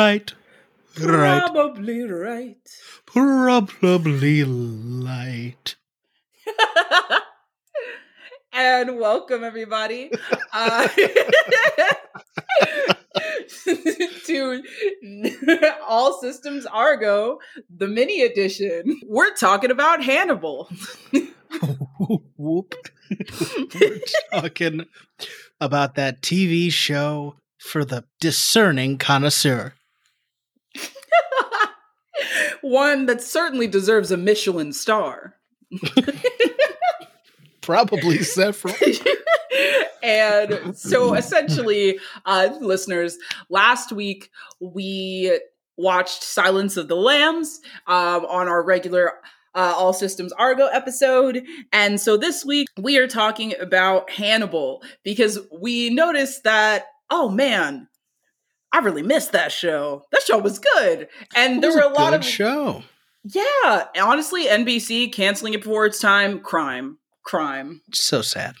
right. Right. Probably right. Probably light. and welcome everybody uh, to All Systems Argo, the mini edition. We're talking about Hannibal. Whoop. We're talking about that TV show for the discerning connoisseur. One that certainly deserves a Michelin star. Probably Sephiroth. and so essentially, uh, listeners, last week we watched Silence of the Lambs um, on our regular uh, All Systems Argo episode. And so this week we are talking about Hannibal because we noticed that, oh man, I really missed that show. That show was good. And It there were a lot good of show. yeah, honestly, NBC canceling it before its time, crime, crime. So sad.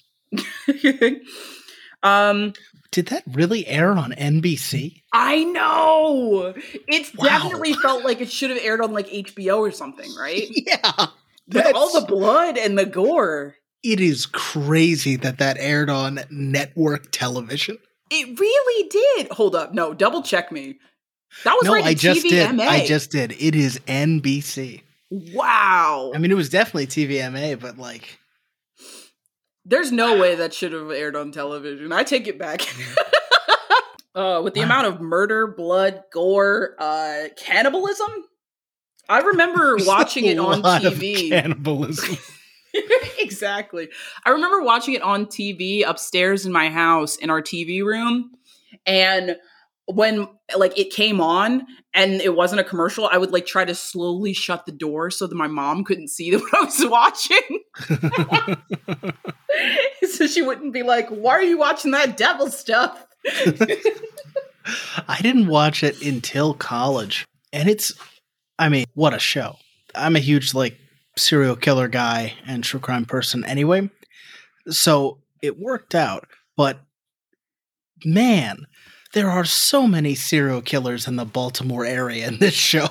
um, Did that really air on NBC? I know it's Wow. definitely felt like it should have aired on like HBO or something, right? Yeah. With all the blood and the gore. It is crazy that that aired on network television. It really did. Hold up, no, double check me. That was no, right I just TVMA. did. I just did. It is NBC. wow. I mean, it was definitely TVMA, but like, There's no way that should have aired on television. I take it back. uh, with the Wow. amount of murder, blood, gore, uh, cannibalism. I remember watching it on TV. Cannibalism. exactly. I remember watching it on TV upstairs in my house in our TV room. And when like it came on and it wasn't a commercial, I would like try to slowly shut the door so that my mom couldn't see what I was watching. so she wouldn't be like, "Why are you watching that devil stuff?" I didn't watch it until college, and it's, I mean, what a show! I'm a huge like serial killer guy and true crime person anyway, so it worked out. But man, there are so many serial killers in the Baltimore area in this show.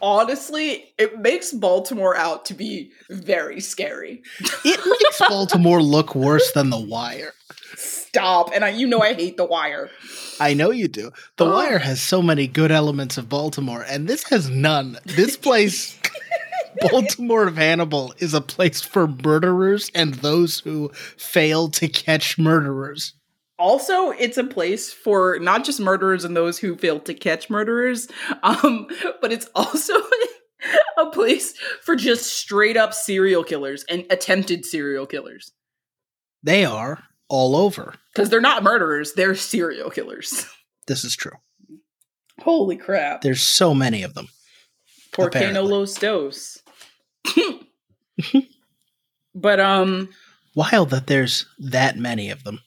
Honestly, it makes Baltimore out to be very scary. It makes Baltimore look worse than The Wire. Stop. And I, you know I hate The Wire. I know you do. The Oh. Wire has so many good elements of Baltimore, and this has none. This place, Baltimore of Hannibal, is a place for murderers and those who fail to catch murderers. Also, it's a place for not just murderers and those who fail to catch murderers, um, but it's also a place for just straight up serial killers and attempted serial killers. They are all over. Because they're not murderers, they're serial killers. This is true. Holy crap. There's so many of them. Por que no apparently. los dos? but, um, Wild that there's that many of them.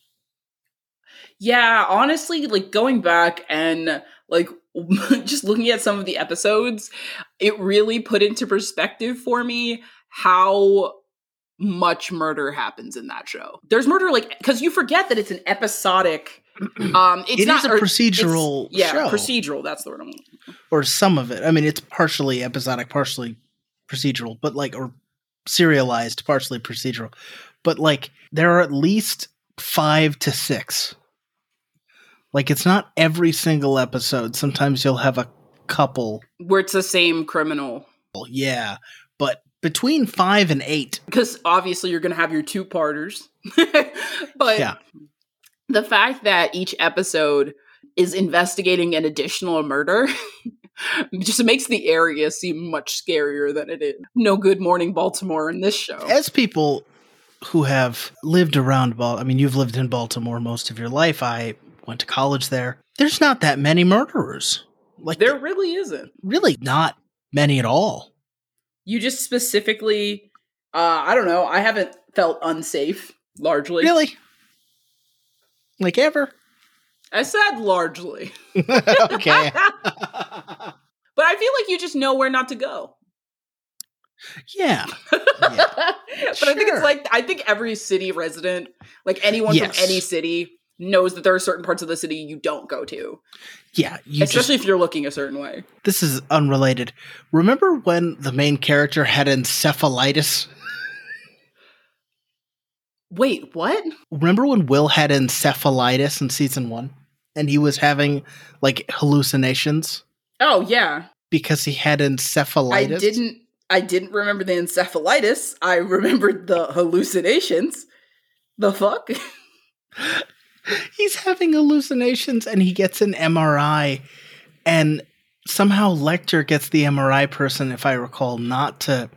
Yeah, honestly, like going back and like just looking at some of the episodes, it really put into perspective for me how much murder happens in that show. There's murder like cuz you forget that it's an episodic um it's It is not a or- procedural yeah, show. procedural, that's the word I'm looking or some of it. I mean, it's partially episodic, partially procedural, but like or serialized, partially procedural. But like there are at least 5 to 6. Like it's not every single episode. Sometimes you'll have a couple. where it's the same criminal. Yeah, but between 5 and 8. because obviously you're going to have your two parters. but Yeah. the fact that each episode is investigating an additional murder just makes the area seem much scarier than it is. No good morning Baltimore in this show. As people who have lived around Bal I mean, you've lived in Baltimore most of your life. I went to college there. There's not that many murderers. Like there really isn't. really not many at all. You just specifically uh I don't know, I haven't felt unsafe largely. Really? Like ever? I said largely. okay. But I feel like you just know where not to go. yeah. but I think it's like I think every city resident, like anyone Yes. from any city, knows that there are certain parts of the city you don't go to, Yeah, you especially just, if you're looking a certain way. this is unrelated. Remember when the main character had encephalitis? Wait, what? Remember when Will had encephalitis in season one? And he was having like hallucinations Oh yeah, because he had encephalitis? I didn't. I didn't remember the encephalitis. I remembered the hallucinations. The fuck? He's having hallucinations and he gets an MRI. And somehow Lecter gets the MRI person, if I recall, not to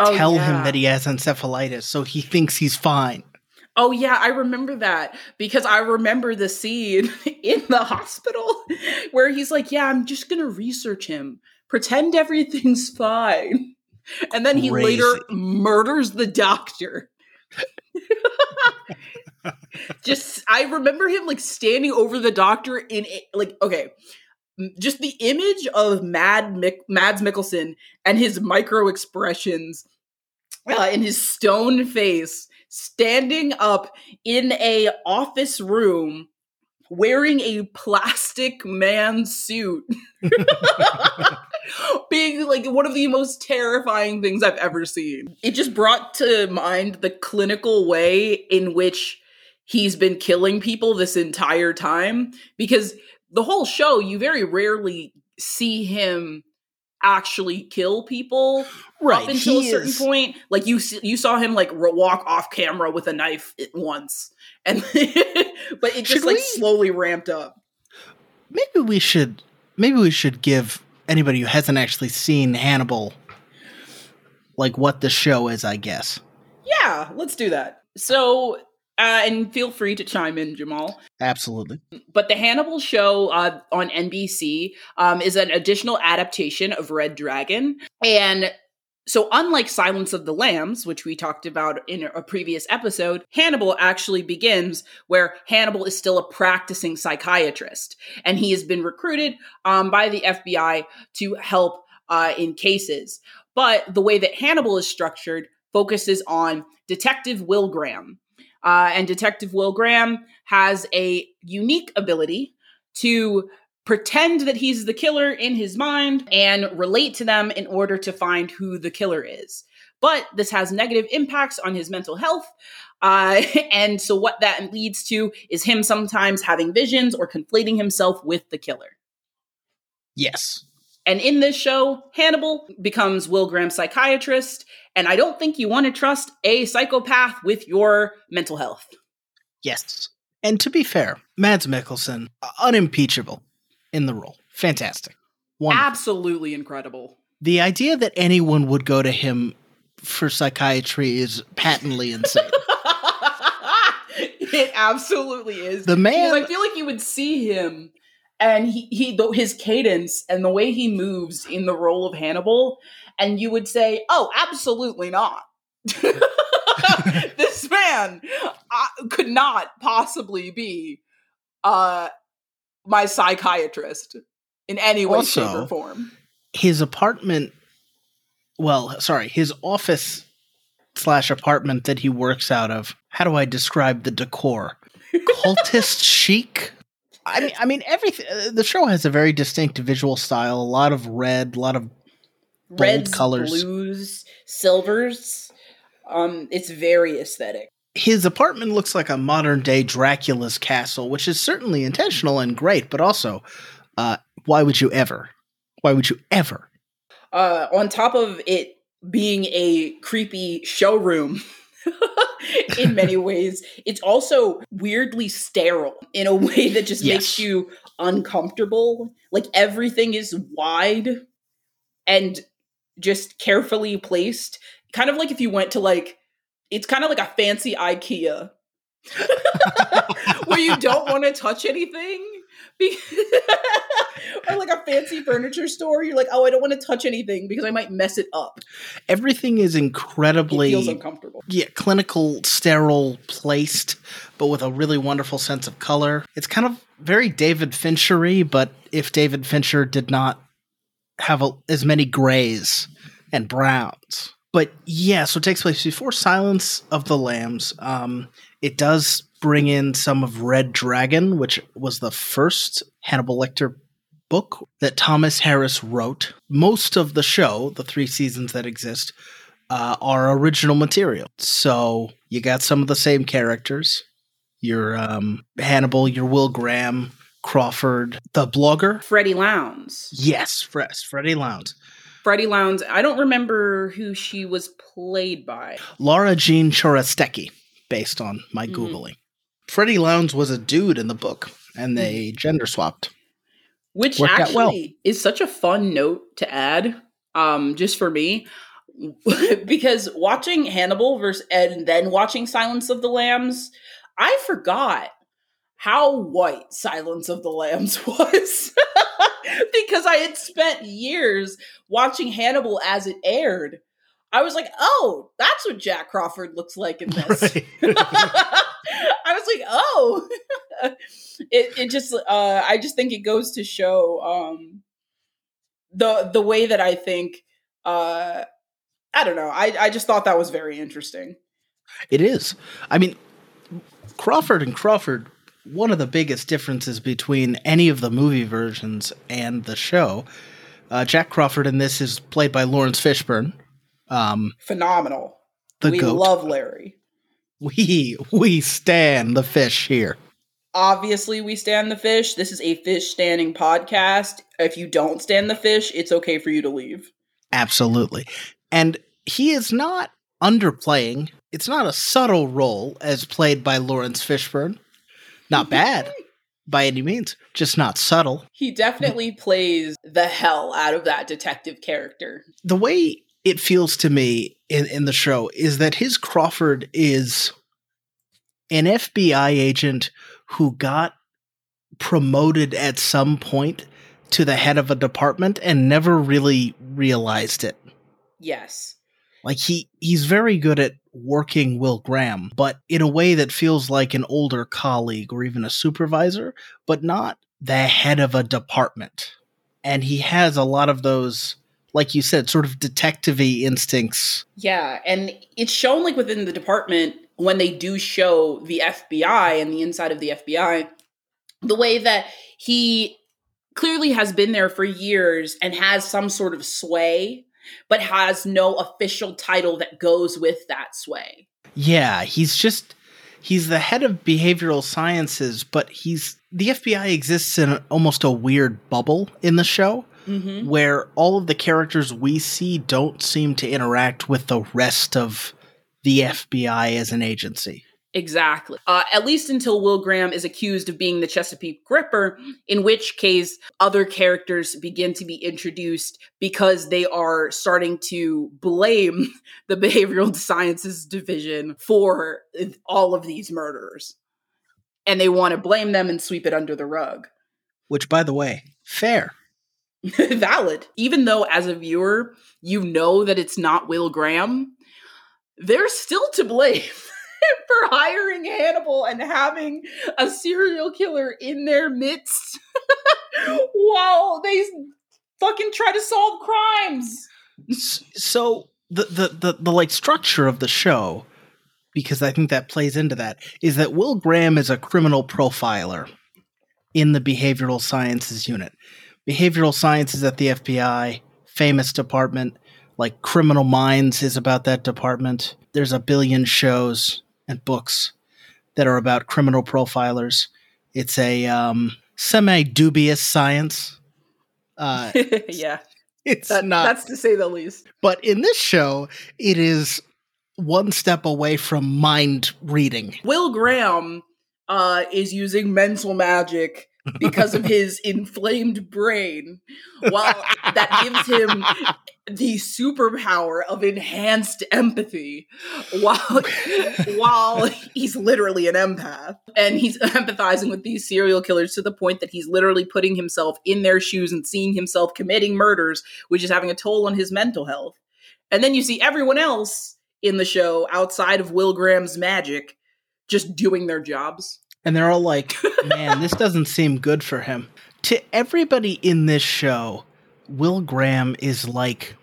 Oh, tell yeah. him that he has encephalitis. So he thinks he's fine. Oh yeah, I remember that because I remember the scene in the hospital where he's like, "Yeah, I'm just going to research him. Pretend everything's fine." And then he later murders the doctor. just I remember him like standing over the doctor in like okay, just the image of Mad Mick, Mads Mikkelsen and his micro expressions uh, in his stone face standing up in a office room wearing a plastic man suit. Being like one of the most terrifying things i've ever seen. It just brought to mind the clinical way in which he's been killing people this entire time because the whole show you very rarely see him actually kill people right up until a certain is- point. Like you, you saw him like walk off camera with a knife at once, and but it just Should like we- slowly ramped up. Maybe we should maybe we should give anybody who hasn't actually seen Hannibal like what the show is, I guess. Yeah, let's do that. So, uh, and feel free to chime in, Jamal. Absolutely. But the Hannibal show uh, on NBC um, is an additional adaptation of Red Dragon. And so, unlike Silence of the Lambs, which we talked about in a previous episode, Hannibal actually begins where Hannibal is still a practicing psychiatrist. And he has been recruited um, by the FBI to help uh, in cases. But the way that Hannibal is structured focuses on Detective Will Graham. Uh, and Detective Will Graham has a unique ability to pretend that he's the killer in his mind and relate to them in order to find who the killer is. But this has negative impacts on his mental health. Uh, and so, what that leads to is him sometimes having visions or conflating himself with the killer. Yes. And in this show, Hannibal becomes Will Graham's psychiatrist. And I don't think you want to trust a psychopath with your mental health. Yes. And to be fair, Mads Mikkelsen, uh, unimpeachable in the role. Fantastic. Wonderful. Absolutely incredible. the idea that anyone would go to him for psychiatry is patently insane. it absolutely is. The man- I feel like you would see him and he, he though his cadence and the way he moves in the role of Hannibal, and you would say, "Oh, absolutely not." this man uh, could not possibly be uh, my psychiatrist in any way, shape, or form. his apartment, well, sorry, his office slash apartment that he works out of. How do I describe the decor? Cultist chic. I mean, I mean, everything. Uh, the show has a very distinct visual style. A lot of red, a lot of bold Reds, colors. blues, silvers. Um, it's very aesthetic. his apartment looks like a modern day Dracula's castle, which is certainly intentional and great, but also, uh, why would you ever? Why would you ever? uh, on top of it being a creepy showroom in many ways, it's also weirdly sterile in a way that just makes you uncomfortable. Like everything is wide and just carefully placed. Kind of like if you went to like, it's kind of like a fancy IKEA. where you don't want to touch anything or like a fancy furniture store you're like oh i don't want to touch anything because i might mess it up Everything is it incredibly feels uncomfortable yeah, clinical, sterile, placed, but with a really wonderful sense of color. It's kind of very David Finchery, but if David Fincher did not have a, as many grays and browns. But yeah, so it takes place before Silence of the Lambs. Um, it does bring in some of Red Dragon, which was the first Hannibal Lecter book that Thomas Harris wrote. Most of the show, the three seasons that exist, uh, are original material. So you got some of the same characters. Your um, Hannibal, your Will Graham, Crawford, the blogger. Freddie Lounds. Yes, Fres, Freddie Lounds. Freddie Lounds. I don't remember who she was played by. Lara Jean Chorostecki, based on my Mhm. Googling. Freddie Lounds was a dude in the book, and they gender swapped. which Worked actually well. is such a fun note to add um just for me because watching hannibal versus and then watching silence of the lambs i forgot how white silence of the lambs was because i had spent years watching hannibal as it aired i was like oh that's what jack crawford looks like in this Right. I was like, oh, it it just uh, I just think it goes to show um, the the way that I think uh, I don't know I I just thought that was very interesting. It is. I mean, Crawford and Crawford, one of the biggest differences between any of the movie versions and the show, uh, Jack Crawford in this is played by Laurence Fishburne. Um, Phenomenal. the we goat. love Larry. we we stand the fish here. Obviously, we stand the fish. This is a fish standing podcast. If you don't stand the fish, it's okay for you to leave. Absolutely. And he is not underplaying. It's not a subtle role as played by Laurence Fishburne. Not bad by any means, just not subtle. He definitely plays the hell out of that detective character. the way it feels to me in, in the show is that his Crawford is an FBI agent who got promoted at some point to the head of a department and never really realized it. Yes. Like he he's very good at working Will Graham, but in a way that feels like an older colleague or even a supervisor, but not the head of a department. And he has a lot of those like you said sort of detective instincts. Yeah, and it's shown like within the department when they do show the FBI and the inside of the FBI, the way that he clearly has been there for years and has some sort of sway, but has no official title that goes with that sway. Yeah, he's just he's the head of behavioral sciences, but he's the FBI exists in almost a weird bubble in the show. Mm-hmm. where all of the characters we see don't seem to interact with the rest of the FBI as an agency. Exactly. Uh, at least until Will Graham is accused of being the Chesapeake Ripper, in which case other characters begin to be introduced because they are starting to blame the behavioral sciences division for all of these murders. And they want to blame them and sweep it under the rug. Which, by the way, fair. Valid. Even though, as a viewer, you know that it's not Will Graham, they're still to blame for hiring Hannibal and having a serial killer in their midst while they fucking try to solve crimes. So the, the the the like structure of the show, because I think that plays into that, is that Will Graham is a criminal profiler in the behavioral sciences unit. Behavioral sciences at the FBI, famous department, like Criminal Minds is about that department. There's a billion shows and books that are about criminal profilers. It's a um, semi dubious science. Uh, yeah, it's that, not that's to say the least. but in this show, it is one step away from mind reading. Will Graham uh, is using mental magic because of his inflamed brain, while that gives him the superpower of enhanced empathy, while while he's literally an empath and he's empathizing with these serial killers to the point that he's literally putting himself in their shoes and seeing himself committing murders, which is having a toll on his mental health. And then you see everyone else in the show outside of Will Graham's magic just doing their jobs. And they're all like, man, this doesn't seem good for him. To everybody in this show, Will Graham is like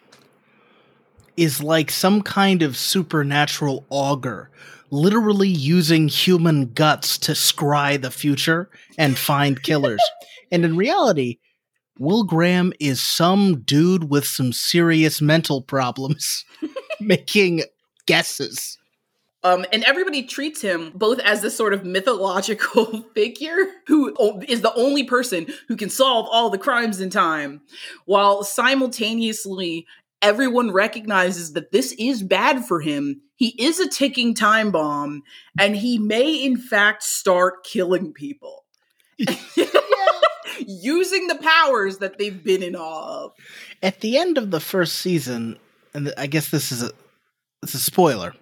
is like some kind of supernatural augur literally using human guts to scry the future and find killers. and in reality, Will Graham is some dude with some serious mental problems making guesses. Um, and everybody treats him both as this sort of mythological figure who is the only person who can solve all the crimes in time, while simultaneously everyone recognizes that this is bad for him. He is a ticking time bomb, and he may, in fact, start killing people. Using the powers that they've been in awe of. At the end of the first season, and I guess this is a it's a spoiler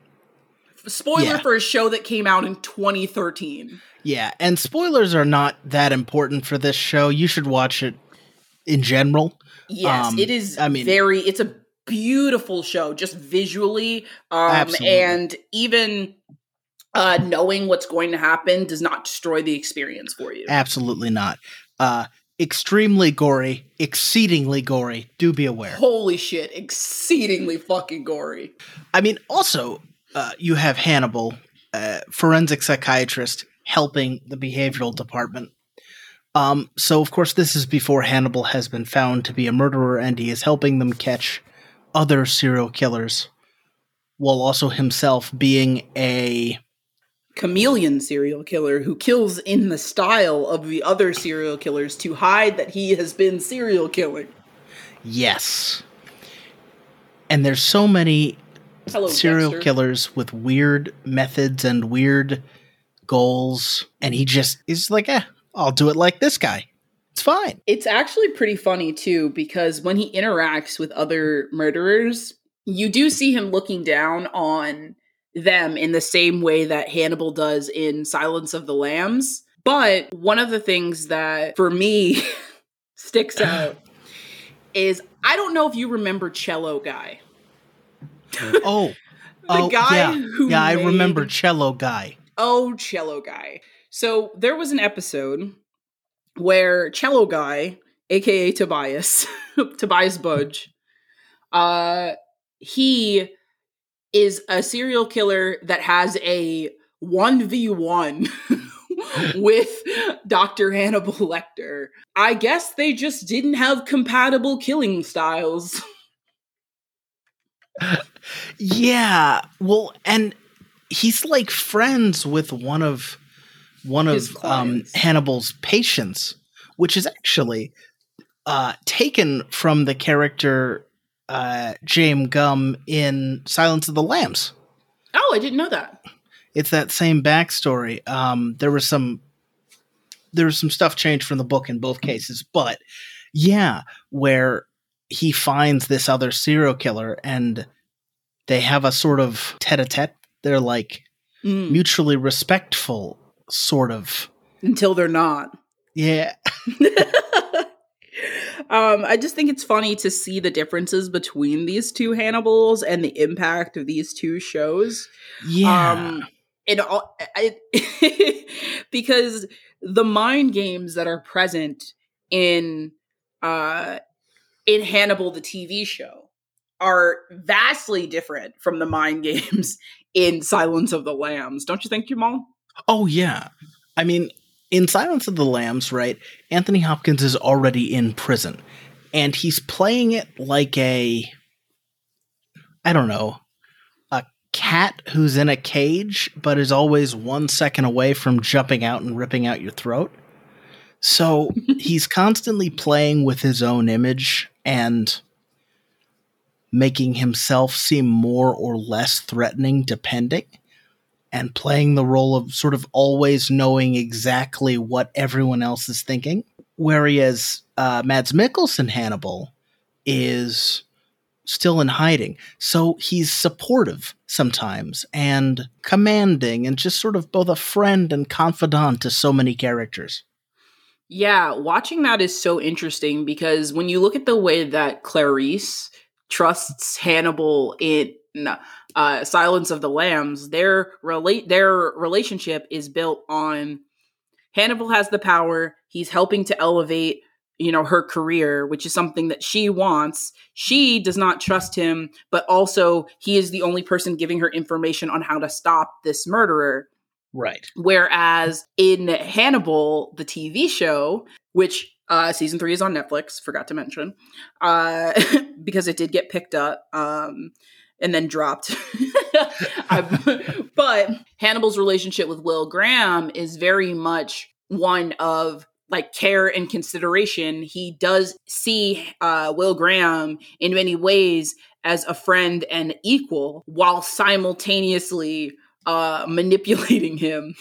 Spoiler yeah. for a show that came out in 2013. Yeah, and spoilers are not that important for this show. You should watch it in general. Yes, um, it is I mean very it's a beautiful show just visually um absolutely. and even uh knowing what's going to happen does not destroy the experience for you. Absolutely not. Uh extremely gory, exceedingly gory. Do be aware. Holy shit, exceedingly fucking gory. I mean, also, uh, you have Hannibal, uh, forensic psychiatrist, helping the behavioral department. Um, so, of course, this is before Hannibal has been found to be a murderer, and he is helping them catch other serial killers, while also himself being a chameleon serial killer who kills in the style of the other serial killers to hide that he has been serial killing. Yes. And there's so many Hello, serial Dexter. killers with weird methods and weird goals, and he just is like, eh, I'll do it like this guy. It's fine. It's actually pretty funny too because when he interacts with other murderers, you do see him looking down on them in the same way that Hannibal does in Silence of the Lambs. But one of the things that for me sticks out is I don't know if you remember Cello Guy. oh, the oh, guy yeah. who yeah, made, I remember Cello Guy. Oh, Cello Guy. So there was an episode where Cello Guy, aka Tobias, Tobias Budge, uh, he is a serial killer that has a 1v1 with Dr. Hannibal Lecter. I guess they just didn't have compatible killing styles. Yeah. Well, and he's like friends with one of one of um, Hannibal's patients, which is actually uh, taken from the character uh, James Gumb in Silence of the Lambs. Oh, I didn't know that. It's that same backstory. Um, there was some there was some stuff changed from the book in both cases, but yeah, where he finds this other serial killer and they have a sort of tete-a-tete. They're like mm. mutually respectful, sort of. Until they're not. Yeah. um, I just think it's funny to see the differences between these two Hannibals and the impact of these two shows. Yeah. Um, all I, because the mind games that are present in uh in Hannibal the TV show are vastly different from the mind games in Silence of the Lambs. Don't you think, Jamal? Oh yeah. I mean, in Silence of the Lambs, right? Anthony Hopkins is already in prison and he's playing it like a I don't know, a cat who's in a cage but is always 1 second away from jumping out and ripping out your throat. So, he's constantly playing with his own image and making himself seem more or less threatening depending and playing the role of sort of always knowing exactly what everyone else is thinking. Whereas uh, Mads Mikkelsen Hannibal is still in hiding. So he's supportive sometimes and commanding and just sort of both a friend and confidant to so many characters. Yeah, watching that is so interesting because when you look at the way that Clarice trusts Hannibal in uh, Silence of the Lambs, their relate their relationship is built on Hannibal has the power. He's helping to elevate you know her career which is something that she wants she does not trust him but also he is the only person giving her information on how to stop this murderer Right. whereas in hannibal the tv show which uh season three is on netflix forgot to mention uh because it did get picked up um and then dropped but hannibal's relationship with will graham is very much one of like care and consideration. He does see uh, Will Graham in many ways as a friend and equal, while simultaneously uh, manipulating him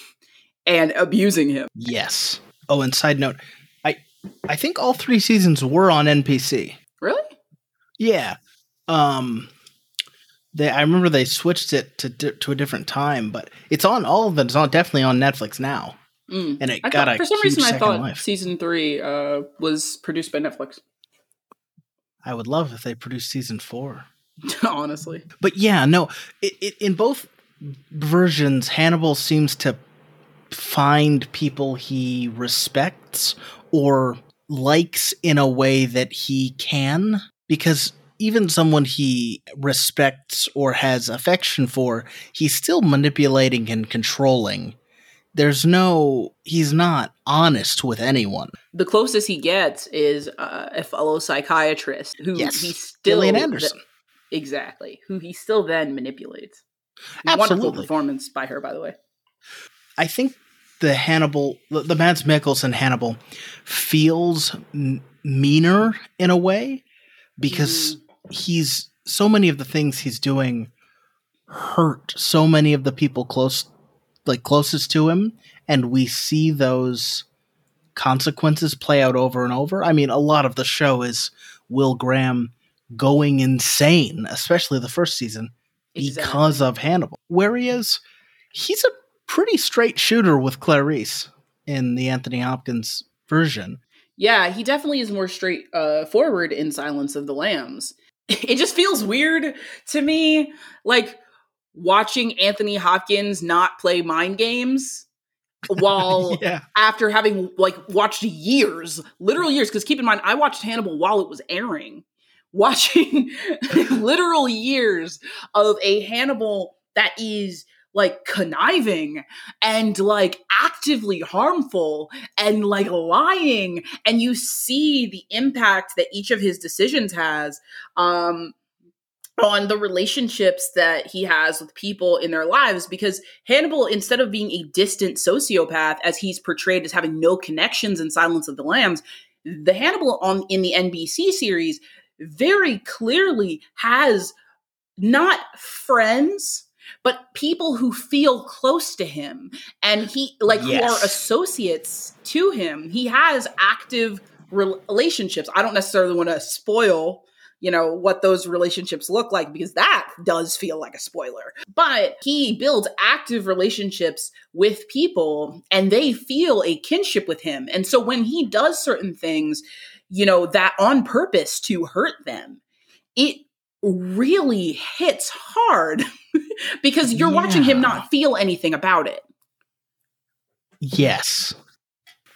and abusing him. Yes. Oh, and side note, I I think all three seasons were on NBC. Really? Yeah. Um they I remember they switched it to to a different time, but it's on all of them. It's on definitely on Netflix now. Mm. And it I got thought, for some reason, I thought life. season three uh, was produced by Netflix. I would love if they produced season 4. Honestly, But yeah, no, it, it, in both versions, Hannibal seems to find people he respects or likes in a way that he can, because even someone he respects or has affection for, he's still manipulating and controlling. There's no, he's not honest with anyone. the closest he gets is uh, a fellow psychiatrist who Yes, he still Gillian Anderson. exactly who he still then manipulates. Wonderful Absolutely. performance by her, by the way. I think the Hannibal, the, the Mads Mikkelsen Hannibal, feels m- meaner in a way because mm. he's so many of the things he's doing hurt so many of the people close, like closest to him, and we see those consequences play out over and over. I mean, a lot of the show is Will Graham going insane, especially the first season because of Hannibal. Whereas he's a pretty straight shooter with Clarice in the Anthony Hopkins version. Yeah, he definitely is more straight uh, forward in Silence of the Lambs. It just feels weird to me, like watching Anthony Hopkins not play mind games while yeah. after having like watched years, literal years. Because keep in mind, I watched Hannibal while it was airing, watching literal years of a Hannibal that is like conniving and like actively harmful and like lying and you see the impact that each of his decisions has um on the relationships that he has with people in their lives because Hannibal instead of being a distant sociopath as he's portrayed as having no connections in Silence of the Lambs the Hannibal on in the NBC series very clearly has not friends but people who feel close to him. And he like who are associates to him he has active rel- relationships. I don't necessarily want to spoil you know what those relationships look like because that does feel like a spoiler. But he builds active relationships with people and they feel a kinship with him. And so when he does certain things you know that on purpose to hurt them it really hits hard because you're watching him not feel anything about it. Yes.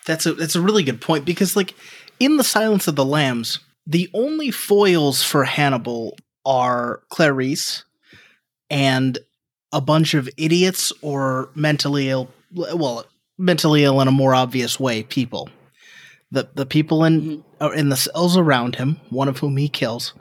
That's a that's a really good point because like in the Silence of the Lambs, the only foils for Hannibal are Clarice and a bunch of idiots or mentally ill well, mentally ill in a more obvious way people. The the people in Mhm. uh, in the cells around him, one of whom he kills,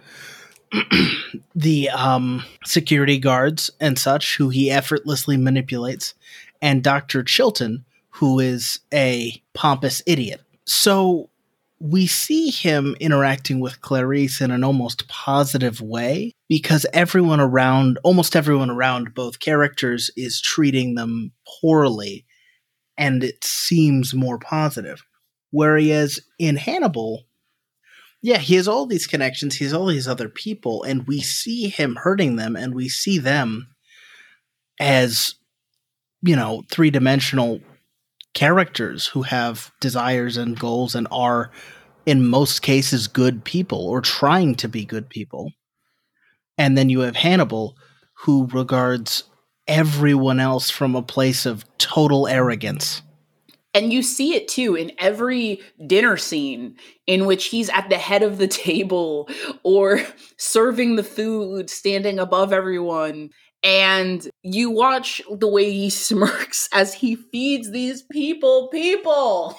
the um, security guards and such, who he effortlessly manipulates, and Dr. Chilton, who is a pompous idiot. So we see him interacting with Clarice in an almost positive way because everyone around, almost everyone around both characters, is treating them poorly, and it seems more positive. Whereas in Hannibal, yeah, he has all these connections, he has all these other people, and we see him hurting them, and we see them as, you know, three dimensional characters who have desires and goals and are, in most cases, good people or trying to be good people. And then you have Hannibal, who regards everyone else from a place of total arrogance And you see it too in every dinner scene in which he's at the head of the table or serving the food, standing above everyone. And you watch the way he smirks as he feeds these people people.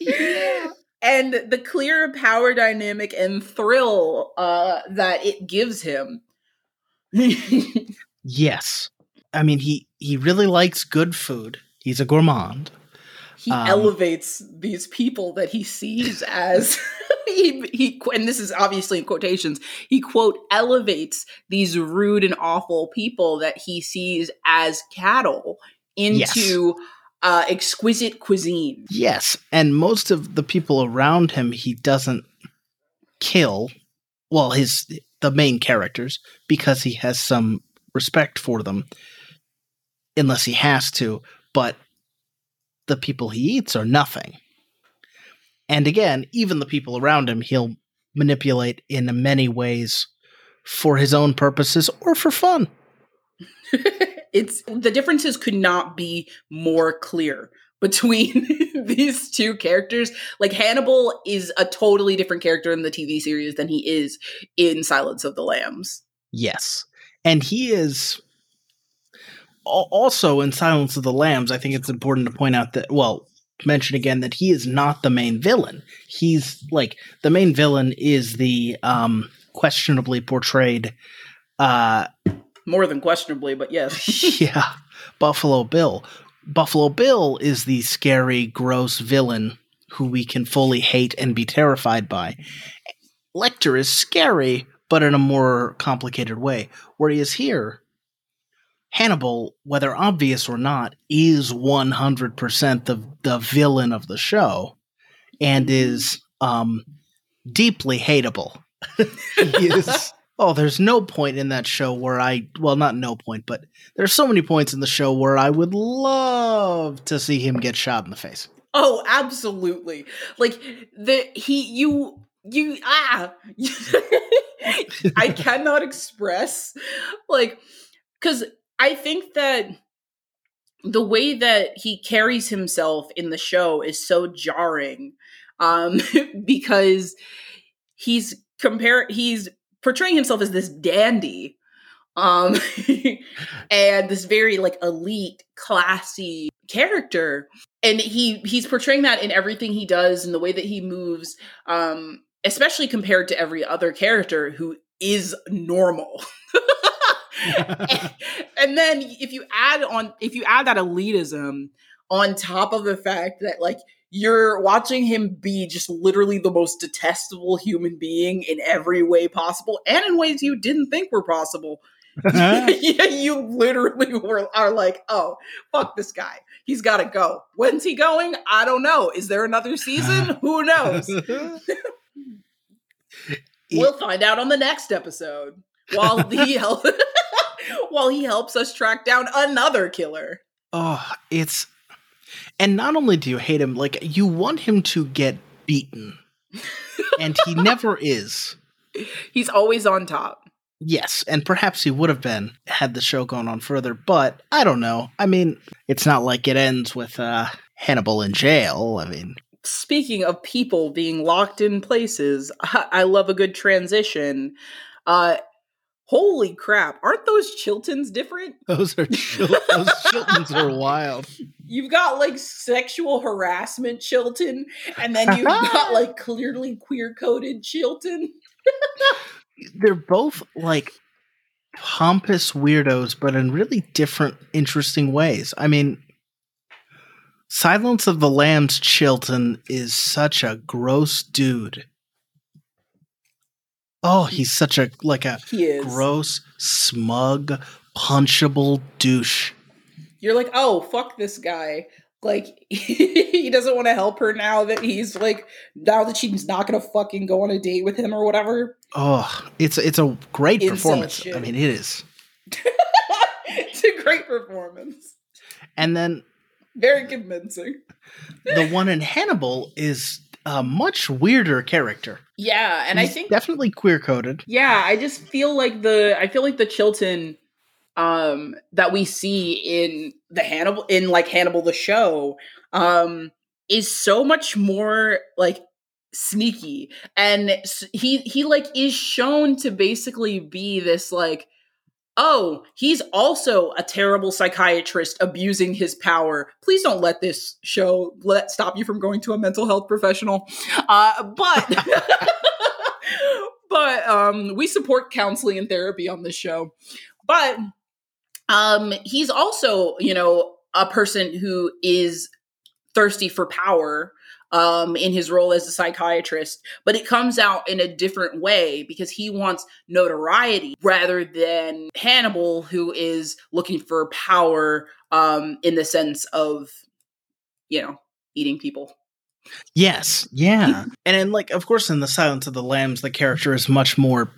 yeah. And the clear power dynamic and thrill uh, that it gives him. Yes. I mean he he really likes good food. He's a gourmand. he Um, elevates these people that he sees as he, he and this is obviously in quotations he quote elevates these rude and awful people that he sees as cattle into uh, exquisite cuisine Yes, and most of the people around him he doesn't kill. Well, his the main characters because he has some respect for them, unless he has to. But the people he eats are nothing. And again, even the people around him, he'll manipulate in many ways for his own purposes or for fun. it's the differences could not be more clear between these two characters like hannibal is a totally different character in the tv series than he is in silence of the lambs Yes. And he is also in Silence of the Lambs. I think it's important to point out that, well, mention again that he is not the main villain. He's like the main villain is the um questionably portrayed uh more than questionably but yes yeah, Buffalo Bill. Buffalo Bill is the scary, gross villain who we can fully hate and be terrified by. Lecter is scary, but in a more complicated way. Whereas here, Hannibal, whether obvious or not, is 100% the, the villain of the show and is um, deeply hateable. is. Oh, there's no point in that show where I, well, not no point, but there's so many points in the show where I would love to see him get shot in the face. Oh, absolutely. Like the he you you ah I cannot express like cuz I think that the way that he carries himself in the show is so jarring um because he's compare he's portraying himself as this dandy um and this very like elite classy character and he he's portraying that in everything he does and the way that he moves um especially compared to every other character who is normal and, and then if you add on if you add that elitism on top of the fact that like you're watching him be just literally the most detestable human being in every way possible and in ways you didn't think were possible yeah, you literally were are like, oh, fuck this guy. He's got to go. When's he going? I don't know. Is there another season? Who knows? we'll find out on the next episode. While the while he helps us track down another killer. oh, it's. And not only do you hate him, like, you want him to get beaten. and he never is. He's always on top. Yes, and perhaps he would have been had the show gone on further, but I don't know. I mean, it's not like it ends with uh, Hannibal in jail. I mean, Speaking of people being locked in places, I, I love a good transition. Uh, holy crap! Aren't those Chiltons different? those are Chil- those Chiltons are wild. You've got like sexual harassment Chilton, and then you've got like clearly queer coded Chilton. They're both like pompous weirdos, but in really different, interesting ways. I mean, Silence of the Lambs Chilton is such a gross dude. Oh, he's such a like a gross, smug, punchable douche. You're like, oh, fuck this guy. Like, he doesn't want to help her now that he's like, now that she's not gonna fucking go on a date with him or whatever. Oh, it's it's a great Incel performance. shit. I mean, it is. it's a great performance. And then Very convincing. the one in Hannibal is a much weirder character. Yeah, and I think definitely queer coded. Yeah, I just feel like the I feel like the Chilton um that we see in the Hannibal in like Hannibal the show um is so much more like sneaky and he he like is shown to basically be this like oh he's also a terrible psychiatrist abusing his power. Please don't let this show let stop you from going to a mental health professional. Uh but but um we support counseling and therapy on this show. But um he's also you know a person who is thirsty for power um, in his role as a psychiatrist, but it comes out in a different way because he wants notoriety rather than Hannibal, who is looking for power um, in the sense of, you know, eating people. Yes, yeah. and then, like, of course, in The Silence of the Lambs, the character is much more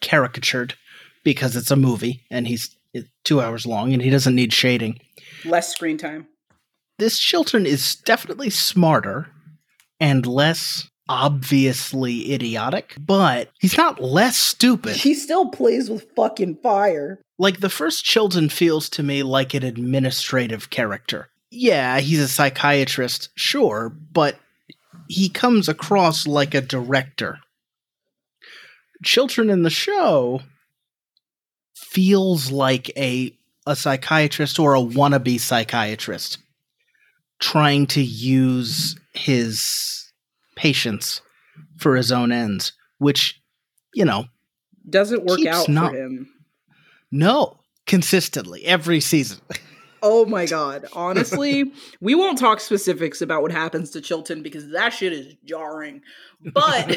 caricatured because it's a movie and he's two hours long and he doesn't need shading. Less screen time. This Chilton is definitely smarter and less obviously idiotic, but he's not less stupid. He still plays with fucking fire. Like the first Chilton feels to me like an administrative character. Yeah, he's a psychiatrist, sure, but he comes across like a director. Chilton in the show feels like a a psychiatrist or a wannabe psychiatrist trying to use his patients for his own ends, which, you know, doesn't work out not, for him. No, consistently every season. oh my god. Honestly, we won't talk specifics about what happens to Chilton because that shit is jarring. But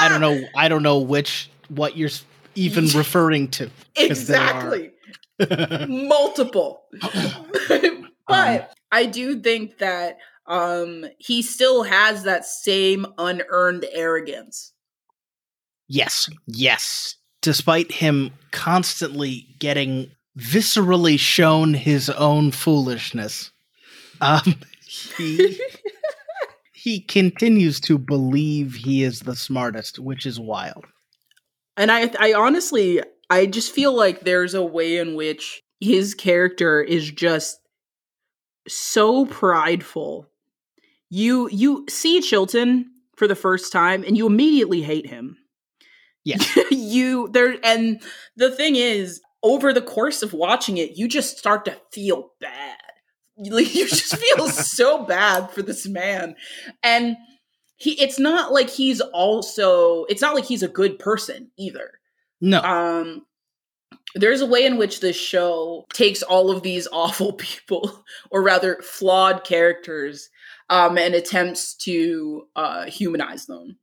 I don't know I don't know which what you're even referring to. Exactly. Multiple. but um, I do think that um he still has that same unearned arrogance. Yes. Yes. Despite him constantly getting viscerally shown his own foolishness, um he he continues to believe he is the smartest, which is wild. And I I honestly I just feel like there's a way in which his character is just so prideful. You you see Chilton for the first time and you immediately hate him. Yeah. you there and the thing is over the course of watching it you just start to feel bad. Like you just feel so bad for this man. And he it's not like he's also it's not like he's a good person either. No. Um there's a way in which this show takes all of these awful people, or rather flawed characters, um, and attempts to uh, humanize them.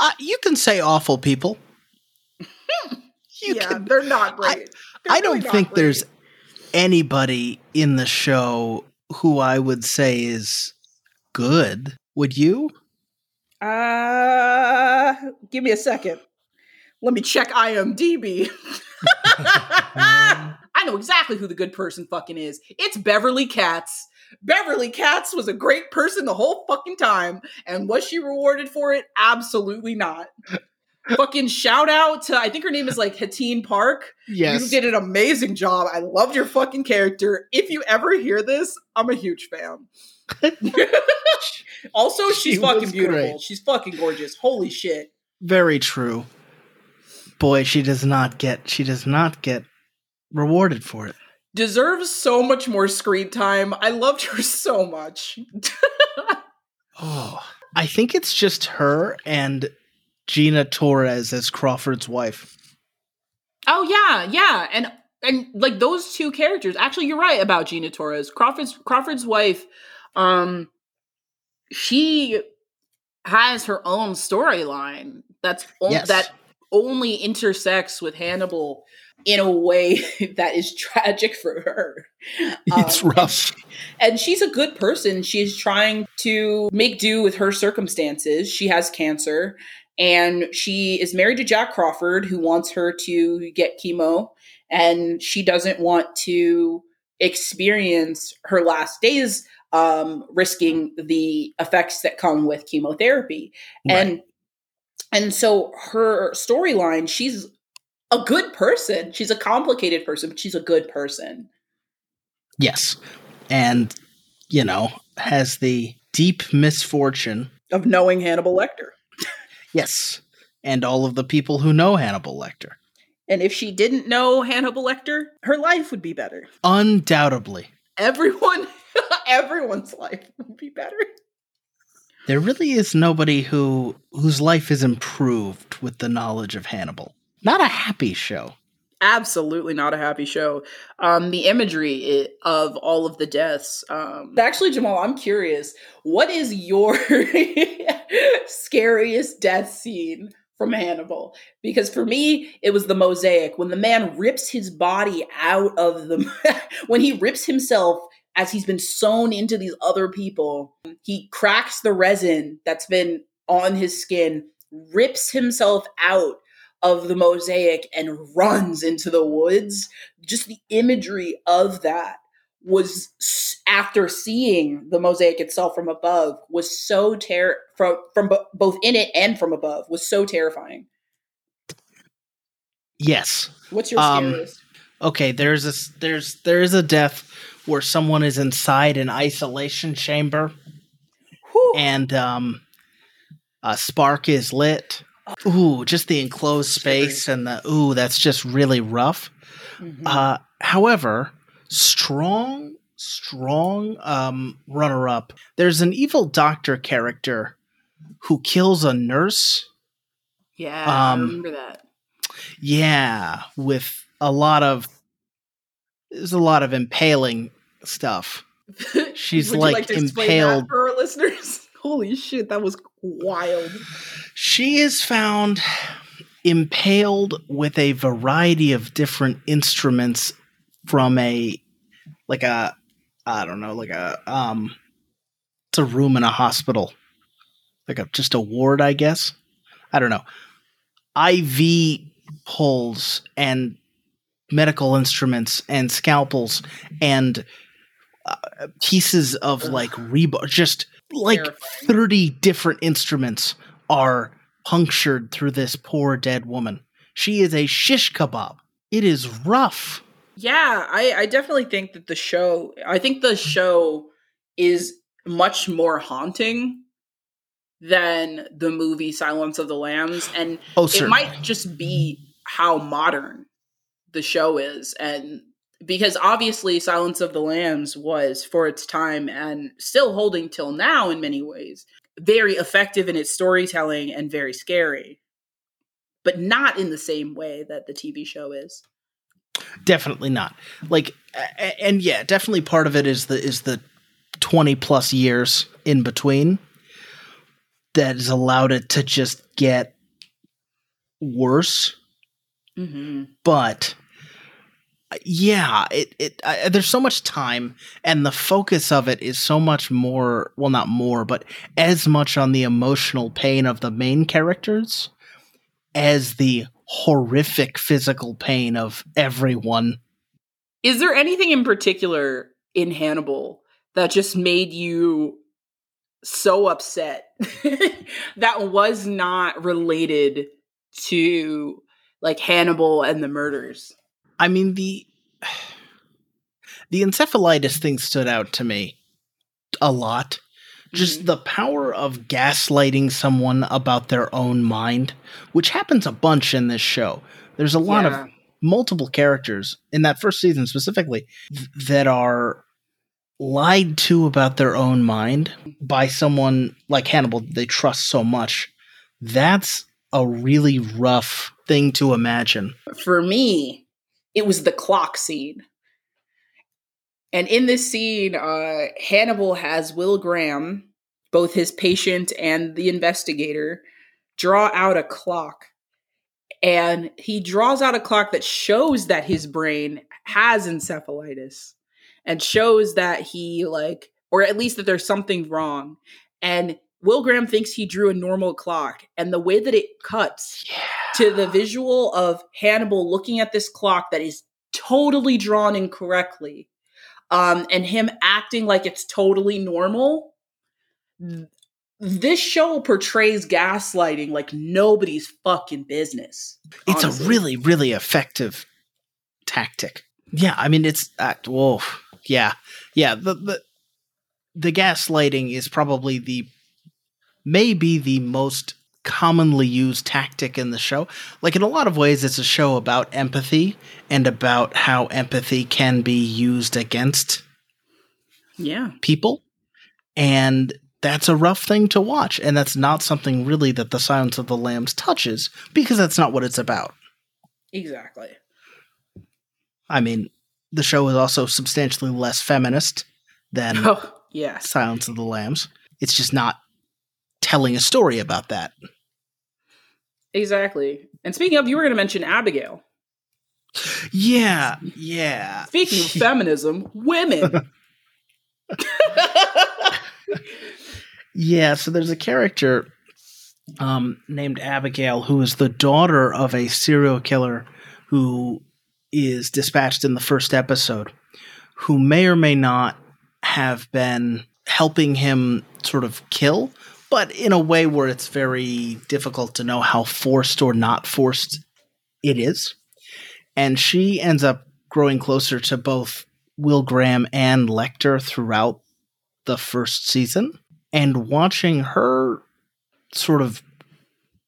Uh, you can say awful people. you yeah, can, they're not great. They're I, don't think great. there's anybody in the show who I would say is good. Would you? Uh, give me a second. Let me check IMDb. I know exactly who the good person fucking is. It's Beverly Katz. Beverly Katz was a great person the whole fucking time. And was she rewarded for it? Absolutely not. fucking shout out to I think her name is like Hettienne Park. Yes. You did an amazing job. I loved your fucking character. If you ever hear this, I'm a huge fan. also, she's she fucking beautiful. Great. She's fucking gorgeous. Holy shit. Very true boy, she does not get she does not get rewarded for it. Deserves so much more screen time. I loved her so much. oh, I think it's just her and Gina Torres as Crawford's wife. Oh yeah, yeah, and and like those two characters. Actually, you're right about Gina Torres. Crawford's Crawford's wife. Um, she has her own storyline. That's yes. that only intersects with Hannibal in a way that is tragic for her. It's um, rough. And she's a good person. She's trying to make do with her circumstances. She has cancer and she is married to Jack Crawford, who wants her to get chemo. And she doesn't want to experience her last days um, risking the effects that come with chemotherapy. Right. And and so her storyline, she's a good person. She's a complicated person, but she's a good person. Yes. And, you know, has the deep misfortune of knowing Hannibal Lecter. yes. And all of the people who know Hannibal Lecter. And if she didn't know Hannibal Lecter, her life would be better. Undoubtedly. Everyone, everyone's life would be better. There really is nobody who whose life is improved with the knowledge of Hannibal. Not a happy show. Absolutely not a happy show. Um, the imagery of all of the deaths. Um, actually, Jamal, I'm curious. What is your scariest death scene from Hannibal? Because for me, it was the mosaic when the man rips his body out of the when he rips himself as he's been sewn into these other people. He cracks the resin that's been on his skin, rips himself out of the mosaic and runs into the woods. Just the imagery of that was after seeing the mosaic itself from above was so ter from from both in it and from above was so terrifying. Yes. What's your um, scariest? Okay, there's a there's there is a death where someone is inside an isolation chamber, Whew. and um, a spark is lit, Ooh, just the enclosed space and the ooh, that's just really rough. Mm-hmm. Uh, however, strong, strong um, runner up. There's an evil doctor character who kills a nurse. Yeah, um, I remember that. Yeah, with a lot of there's a lot of impaling stuff. She's like, like impaled for our listeners. Holy shit, that was wild. She is found impaled with a variety of different instruments from a like a I don't know, like a um it's a room in a hospital. Like a just a ward, I guess. I don't know. IV poles and medical instruments and scalpels and uh, pieces of Ugh. like rebar just like Terrifying. 30 different instruments are punctured through this poor dead woman. She is a shish kebab. It is rough. Yeah, I, I definitely think that the show, I think the show is much more haunting than the movie Silence of the Lambs. And oh, it might just be how modern the show is. And because obviously Silence of the Lambs was for its time and still holding till now in many ways very effective in its storytelling and very scary. But not in the same way that the TV show is. Definitely not. Like and yeah definitely part of it is the is the 20 plus years in between that has allowed it to just get worse. Mm-hmm. but yeah it it there's so much time and the focus of it is so much more well not more but as much on the emotional pain of the main characters as the horrific physical pain of everyone. Is there anything in particular in hannibal that just made you so upset that was not related to like hannibal and the murders I mean the the encephalitis thing stood out to me a lot. Just mm-hmm. the power of gaslighting someone about their own mind, which happens a bunch in this show. There's a lot yeah. of multiple characters in that first season specifically th- that are lied to about their own mind by someone like Hannibal they trust so much. That's a really rough thing to imagine. For me, it was the clock scene. And in this scene, uh, Hannibal has Will Graham, both his patient and the investigator, draw out a clock. And he draws out a clock that shows that his brain has encephalitis and shows that he, like, or at least that there's something wrong. And Will Graham thinks he drew a normal clock. And the way that it cuts yeah to the visual of Hannibal looking at this clock that is totally drawn incorrectly, um, and him acting like it's totally normal. this show portrays gaslighting like nobody's fucking business. It's honestly. a really, really effective tactic. Yeah, I mean it's uh, whoa. Yeah. Yeah, the the the gaslighting is probably the maybe the most commonly used tactic in the show. Like in a lot of ways it's a show about empathy and about how empathy can be used against Yeah. people. And that's a rough thing to watch. And that's not something really that The Silence of the Lambs touches because that's not what it's about. Exactly. I mean, the show is also substantially less feminist than Oh, yes. Silence of the Lambs. It's just not telling a story about that. Exactly. And speaking of, you were going to mention Abigail. Yeah, yeah. Speaking of feminism, women. Yeah, so there's a character um, named Abigail who is the daughter of a serial killer who is dispatched in the first episode, who may or may not have been helping him sort of kill, but in a way where it's very difficult to know how forced or not forced it is. And she ends up growing closer to both Will Graham and Lecter throughout the first season and watching her sort of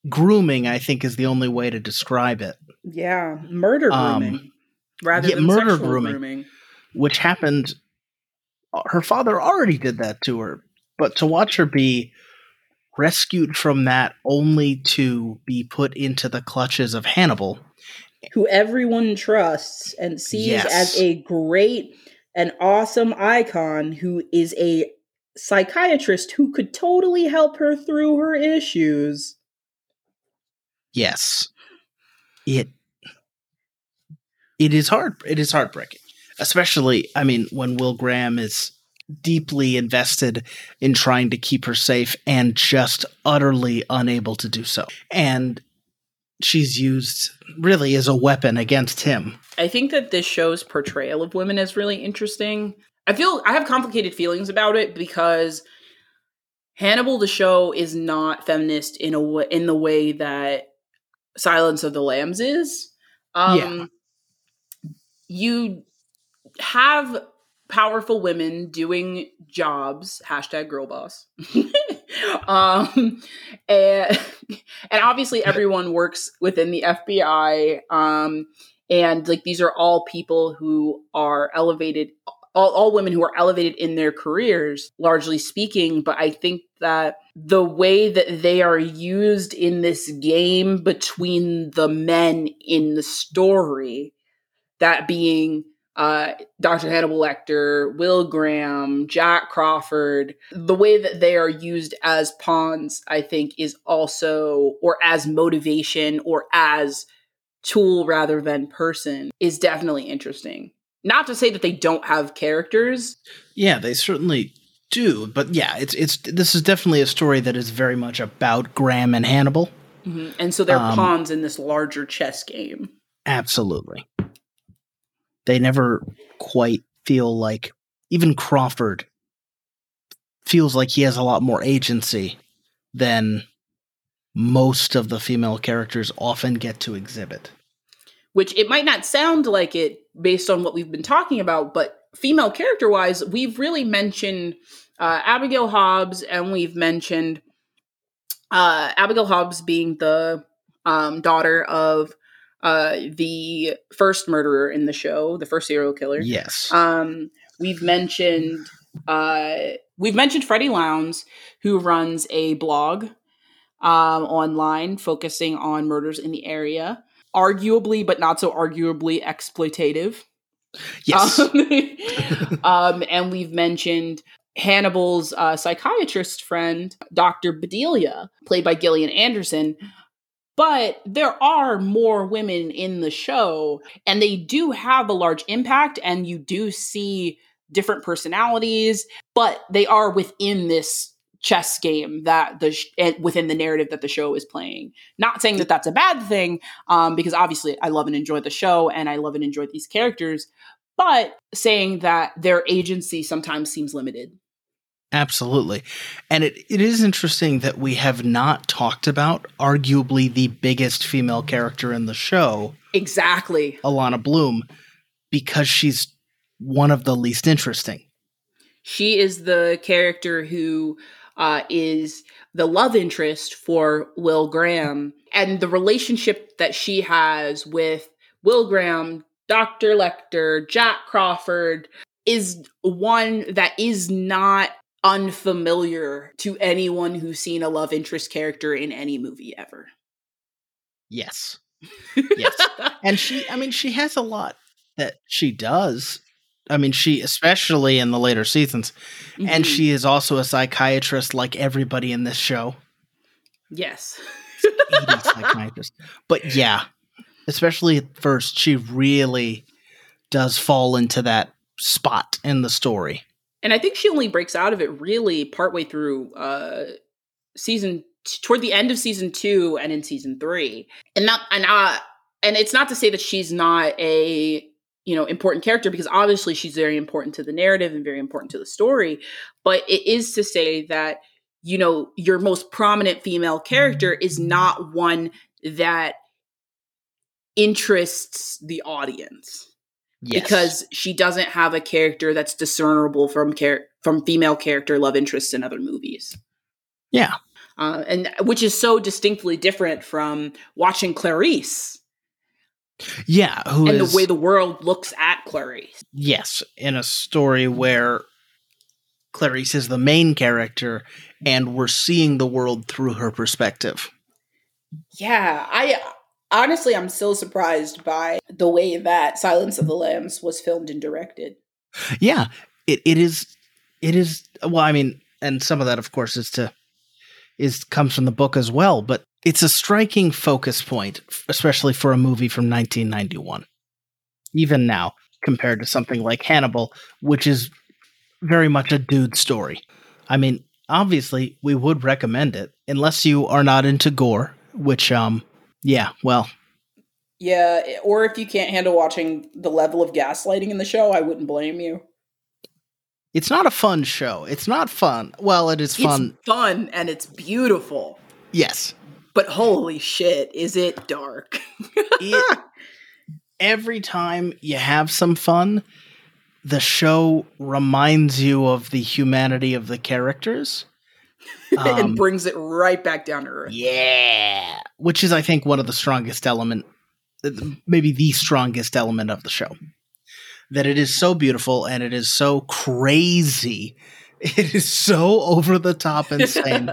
grooming i think is the only way to describe it yeah. Murder Um, grooming. rather yeah, than murder sexual grooming. grooming. which happened her father already did that to her but to watch her be rescued from that only to be put into the clutches of hannibal Who everyone trusts and sees Yes. as a great and awesome icon who is a psychiatrist who could totally help her through her issues. yes it it is hard it is heartbreaking especially i mean when will graham is deeply invested in trying to keep her safe and just utterly unable to do so and she's used really as a weapon against him I think that this show's portrayal of women is really interesting. I feel I have complicated feelings about it because Hannibal the show is not feminist in a way, in the way that Silence of the Lambs is. Um you have powerful women doing jobs, hashtag girl boss. um and and obviously everyone works within the FBI. Um and like these are all people who are elevated all, all women who are elevated in their careers largely speaking but i think that the way that they are used in this game between the men in the story that being uh, Dr. Hannibal Lecter, Will Graham, Jack Crawford, the way that they are used as pawns, I think, is also, or as motivation or as tool rather than person is definitely interesting. Not to say that they don't have characters. yeah they certainly do but yeah it's it's this is definitely a story that is very much about graham and hannibal And so they're Um, pawns in this larger chess game. Absolutely. They never quite feel like even Crawford feels like he has a lot more agency than most of the female characters often get to exhibit. Which it might not sound like it based on what we've been talking about, but female character wise, we've really mentioned uh, Abigail Hobbs and we've mentioned uh, Abigail Hobbs being the um, daughter of uh, the first murderer in the show, the first serial killer. Yes. Um, we've mentioned uh, we've mentioned Freddie Lounds, who runs a blog um, online focusing on murders in the area, arguably but not so arguably exploitative. yes. Um, um, and we've mentioned Hannibal's uh, psychiatrist friend, Dr. Bedelia, played by Gillian Anderson. But there are more women in the show, and they do have a large impact, and you do see different personalities, but they are within this chess game that the sh- and within the narrative that the show is playing. Not saying that that's a bad thing, um, because obviously I love and enjoy the show, and I love and enjoy these characters, but saying that their agency sometimes seems limited. Absolutely. And it, it is interesting that we have not talked about arguably the biggest female character in the show, Exactly. Alana Bloom, because she's one of the least interesting. She is the character who uh, is the love interest for Will Graham, and the relationship that she has with Will Graham, Dr. Lecter, Jack Crawford is one that is not unfamiliar to anyone who's seen a love interest character in any movie ever. Yes. Yes. and she, I mean, she has a lot that she does. I mean, she, especially in the later seasons, and Mhm. she is also a psychiatrist like everybody in this show. yes. psychiatrist. But yeah, especially at first, she really does fall into that spot in the story. And I think she only breaks out of it really partway through uh season toward the end of season two and in season three. And not and uh and it's not to say that she's not a you know important character because obviously she's very important to the narrative and very important to the story but it is to say that you know your most prominent female character is not one that interests the audience Yes. because she doesn't have a character that's discernible from char- from female character love interests in other movies. Yeah. Uh, and which is so distinctly different from watching Clarice yeah, who and is the way the world looks at Clarice. yes, in a story where Clarice is the main character and we're seeing the world through her perspective. Yeah, I honestly I'm still surprised by the way that Silence of the Lambs was filmed and directed. Yeah, it, it is it is well, I mean, and some of that of course is to is comes from the book as well, but it's a striking focus point, especially for a movie from 1991. Even now, compared to something like Hannibal, which is very much a dude story. I mean, obviously, we would recommend it unless you are not into gore, which um yeah, well, Yeah, or if you can't handle watching the level of gaslighting in the show, I wouldn't blame you. it's not a fun show. It's not fun. Well, it is fun. It's fun and it's beautiful. yes. But holy shit, is it dark? It, every time you have some fun, the show reminds you of the humanity of the characters. Um, and brings it right back down to earth. yeah, which is, I think, one of the strongest element, maybe the strongest element of the show. That it is so beautiful and it is so crazy. It is so over the top insane,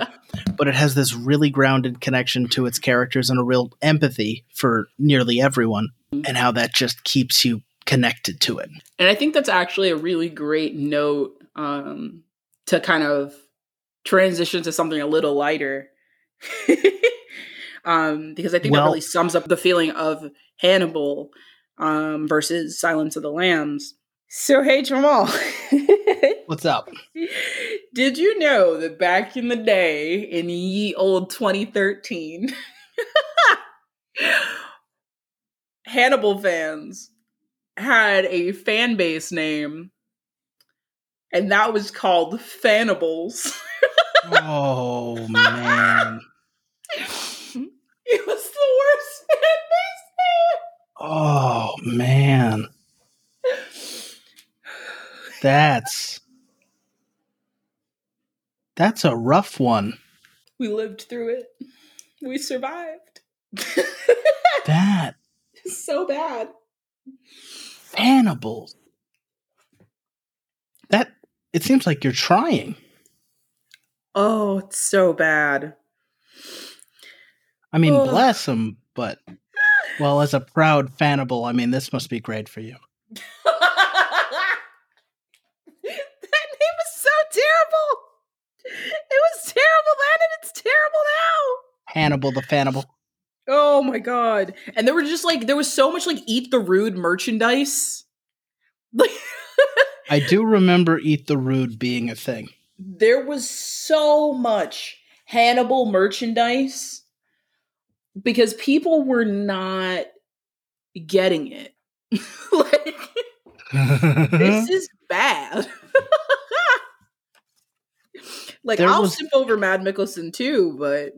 but it has this really grounded connection to its characters and a real empathy for nearly everyone, and how that just keeps you connected to it. And I think that's actually a really great note um, to kind of transition to something a little lighter. um, because I think that really sums up the feeling of Hannibal um, versus Silence of the Lambs. So, hey, Jamal. What's up? Did you know that back in the day, in ye old 2013, Hannibal fans had a fan base name, and that was called Fannibals. Oh man. it was the worst fan base. Oh man. That's That's a rough one. We lived through it. We survived. That It's so bad. Hannibal. That it seems like you're trying. Oh, it's so bad. I mean, Ugh. bless him, but well, as a proud Fannibal, I mean, this must be great for you. that name was so terrible. It was terrible then, and it's terrible now. Hannibal the Fannibal. Oh my god! And there were just like there was so much like eat the rude merchandise. Like I do remember Eat the Rude being a thing. There was so much Hannibal merchandise because people were not getting it. like this is bad. Like There I'll was- skip over Mad Mikkelsen too, but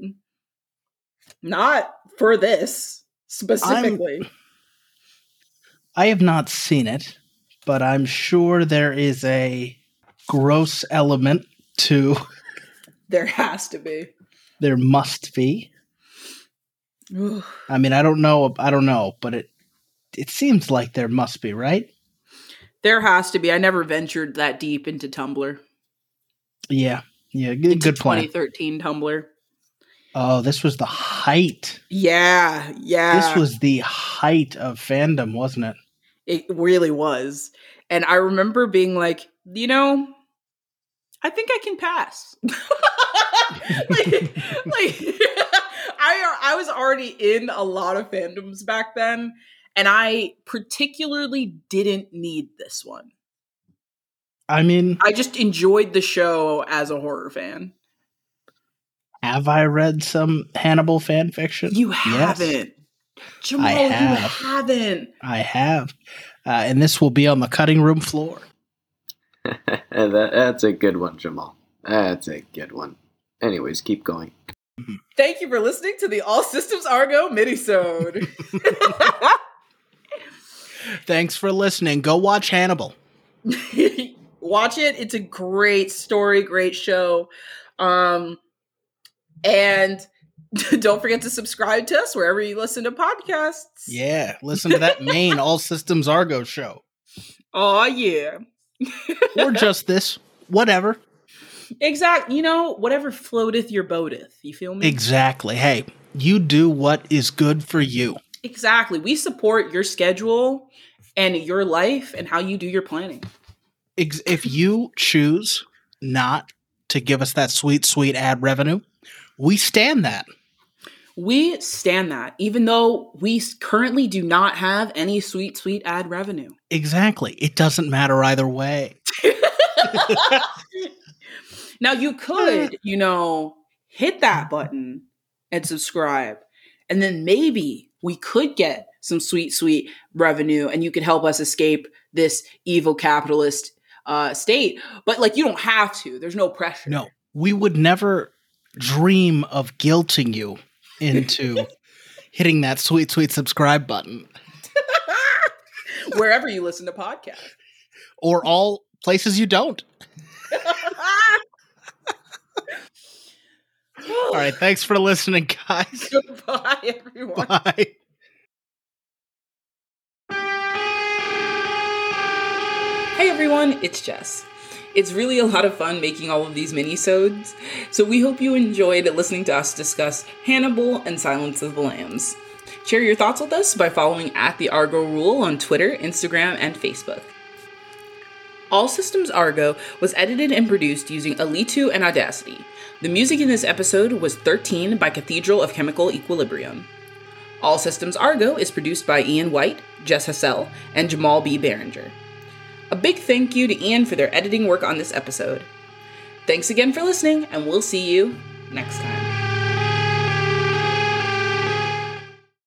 not for this specifically. I have not seen it, but I'm sure there is a gross element to there has to be. there must be. I mean, I don't know. I don't know, but it it seems like there must be, right? There has to be. I never ventured that deep into Tumblr. Yeah, yeah. Good, Into good plan. 2013 Tumblr. Oh, this was the height. Yeah, yeah. This was the height of fandom, wasn't it? It really was. And I remember being like, you know, I think I can pass. like, like I I was already in a lot of fandoms back then, and I particularly didn't need this one. I mean, I just enjoyed the show as a horror fan. have I read some Hannibal fan fiction? You haven't. Jamal, have. you haven't. I have, uh, and this will be on the cutting room floor. that, that's a good one, Jamal. That's a good one. Anyways, keep going. Thank you for listening to the All Systems Argo minisode. Thanks for listening. Go watch Hannibal. Watch it. It's a great story, great show. Um and don't forget to subscribe to us wherever you listen to podcasts. Yeah, listen to that main All Systems Argo show, Oh yeah. Or just this, whatever. Exact. You know, whatever floateth your boateth. You feel me? Exactly. Hey, you do what is good for you. exactly. We support your schedule and your life and how you do your planning. Ex- If you choose not to give us that sweet, sweet ad revenue, we stand that. We stand that, even though we currently do not have any sweet, sweet ad revenue. Exactly. It doesn't matter either way. now you could, you know, hit that button and subscribe. And then maybe we could get some sweet, sweet revenue and you could help us escape this evil capitalist uh, state. But like, you don't have to. There's no pressure. No, we would never dream of guilting you into hitting that sweet, sweet subscribe button Wherever you listen to podcasts. or all places you don't. All right. Thanks for listening, guys. Goodbye, everyone. Bye. Hey everyone, it's Jess. It's really a lot of fun making all of these mini-sodes, so we hope you enjoyed listening to us discuss Hannibal and Silence of the Lambs. Share your thoughts with us by following at the Argo Rule on Twitter, Instagram, and Facebook. All Systems Argo was edited and produced using Alitu and Audacity. The music in this episode was 13 by Cathedral of Chemical Equilibrium. All Systems Argo is produced by Ian White, Jess Hassell, and Jamal B. Behringer. A big thank you to Ian for their editing work on this episode. Thanks again for listening, and we'll see you next time.